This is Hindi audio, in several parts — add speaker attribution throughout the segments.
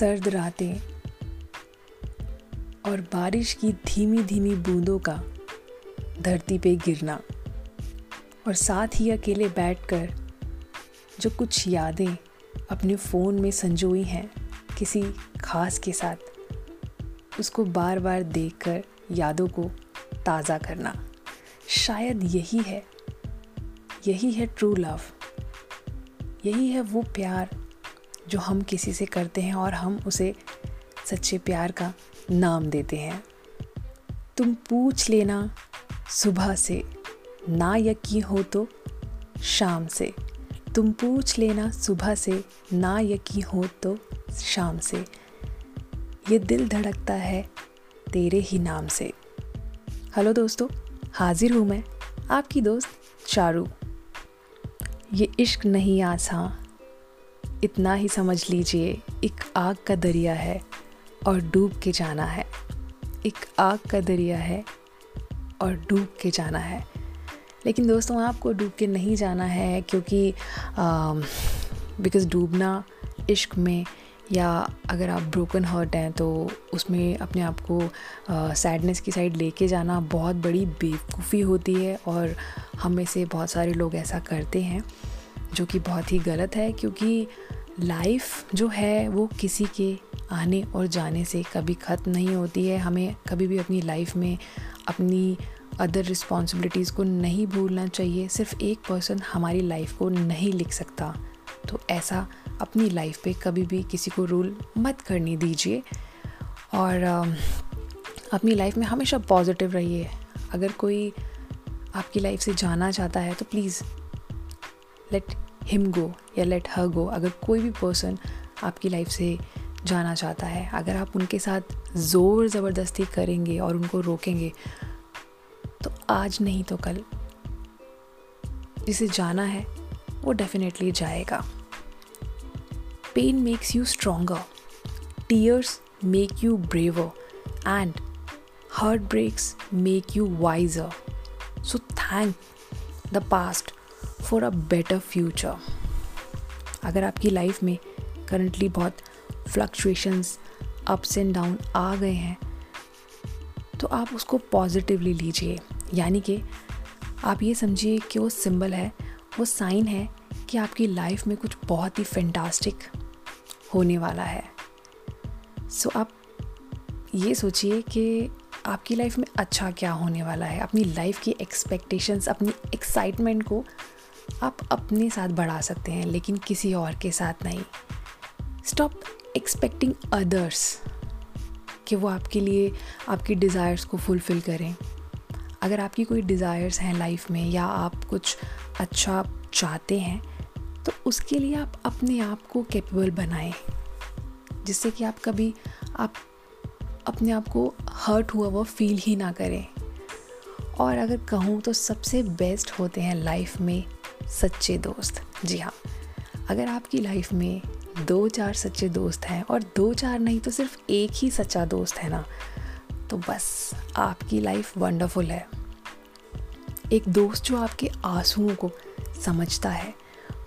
Speaker 1: सर्द रातें और बारिश की धीमी धीमी बूंदों का धरती पे गिरना और साथ ही अकेले बैठकर जो कुछ यादें अपने फ़ोन में संजोई हैं किसी खास के साथ, उसको बार बार देखकर यादों को ताज़ा करना। शायद यही है यही है ट्रू लव यही है वो प्यार जो हम किसी से करते हैं और हम उसे सच्चे प्यार का नाम देते हैं। तुम पूछ लेना सुबह से, ना यकीन हो तो शाम से। तुम पूछ लेना सुबह से, ना यकीन हो तो शाम से। ये दिल धड़कता है तेरे ही नाम से। हेलो दोस्तों, हाजिर हूँ मैं आपकी दोस्त चारू। ये इश्क नहीं आसान इतना ही समझ लीजिए, एक आग का दरिया है और डूब के जाना है। एक आग का दरिया है और डूब के जाना है। लेकिन दोस्तों, आपको डूब के नहीं जाना है क्योंकि बिकॉज़ डूबना इश्क में या अगर आप ब्रोकन हर्ट हैं तो उसमें अपने आप को सैडनेस की साइड लेके जाना बहुत बड़ी बेवकूफ़ी होती है और हम में से बहुत सारे लोग ऐसा करते हैं। जो कि बहुत ही गलत है, क्योंकि लाइफ जो है वो किसी के आने और जाने से कभी ख़त्म नहीं होती है। हमें कभी भी अपनी लाइफ में अपनी अदर रिस्पॉन्सिबिलिटीज़ को नहीं भूलना चाहिए। सिर्फ़ एक पर्सन हमारी लाइफ को नहीं लिख सकता। तो ऐसा अपनी लाइफ पे कभी भी किसी को रूल मत करने दीजिए। और अपनी लाइफ में हमेशा पॉजिटिव रहिए। अगर कोई आपकी लाइफ से जाना चाहता है तो प्लीज़ लेट हिम गो या लेट हर गो अगर कोई भी पर्सन आपकी लाइफ से जाना चाहता है, अगर आप उनके साथ ज़ोर ज़बरदस्ती करेंगे और उनको रोकेंगे तो आज नहीं तो कल। जिसे जाना है, वो डेफिनेटली जाएगा। Pain makes you stronger tears make you braver and heart breaks make you wiser so thank the past for a better future अगर आपकी लाइफ में करंटली बहुत फ्लक्चुएशंस अप्स एंड डाउन आ गए हैं तो आप उसको पॉजिटिवली लीजिए। यानी कि आप ये समझिए कि वो सिंबल है वो साइन है कि आपकी लाइफ में कुछ बहुत ही फैंटास्टिक होने वाला है। सो so, आप ये सोचिए कि आपकी लाइफ में अच्छा क्या होने वाला है। अपनी लाइफ की एक्सपेक्टेशंस अपनी एक्साइटमेंट को आप अपने साथ बढ़ा सकते हैं, लेकिन किसी और के साथ नहीं। स्टॉप एक्सपेक्टिंग अदर्स कि वो आपके लिए आपकी डिज़ायर्स को फुलफ़िल करें। अगर आपकी कोई डिज़ायर्स हैं लाइफ में या आप कुछ अच्छा चाहते हैं तो उसके लिए आप अपने आप को कैपेबल बनाएँ, जिससे कि आप कभी आप अपने आप को हर्ट हुआ वो फील ही ना करें। और अगर कहूँ तो सबसे बेस्ट होते हैं लाइफ में सच्चे दोस्त। जी हाँ अगर आपकी लाइफ में दो चार सच्चे दोस्त हैं और दो चार नहीं तो सिर्फ़ एक ही सच्चा दोस्त है ना तो बस आपकी लाइफ वंडरफुल है। एक दोस्त जो आपके आंसुओं को समझता है,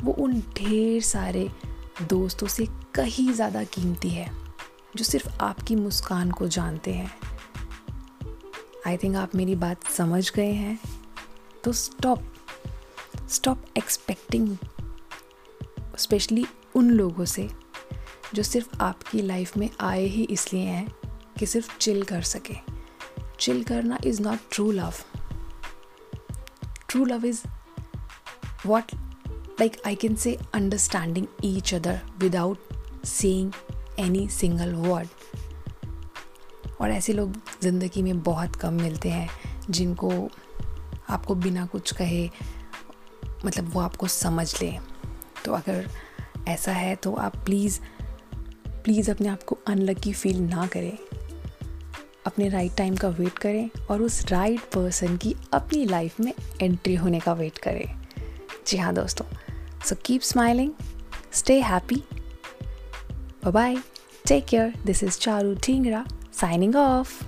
Speaker 1: वो उन ढेर सारे दोस्तों से कहीं ज़्यादा कीमती है, जो सिर्फ़ आपकी मुस्कान को जानते हैं। आई थिंक आप मेरी बात समझ गए हैं तो स्टॉप स्टॉप एक्सपेक्टिंग स्पेशली उन लोगों से, जो सिर्फ़ आपकी लाइफ में आए ही इसलिए हैं कि सिर्फ़ चिल कर सके। चिल करना is not true love true love is what like I can say understanding each other without saying any single word और ऐसे लोग ज़िंदगी में बहुत कम मिलते हैं, जिनको आपको बिना कुछ कहे मतलब वो आपको समझ ले। तो अगर ऐसा है तो आप प्लीज़ प्लीज़ अपने आप को अनलकी फील ना करें। अपने राइट टाइम का वेट करें और उस राइट पर्सन की अपनी लाइफ में एंट्री होने का वेट करें। जी हाँ दोस्तों। So keep smiling stay happy bye take care this is Charu Dhingra signing off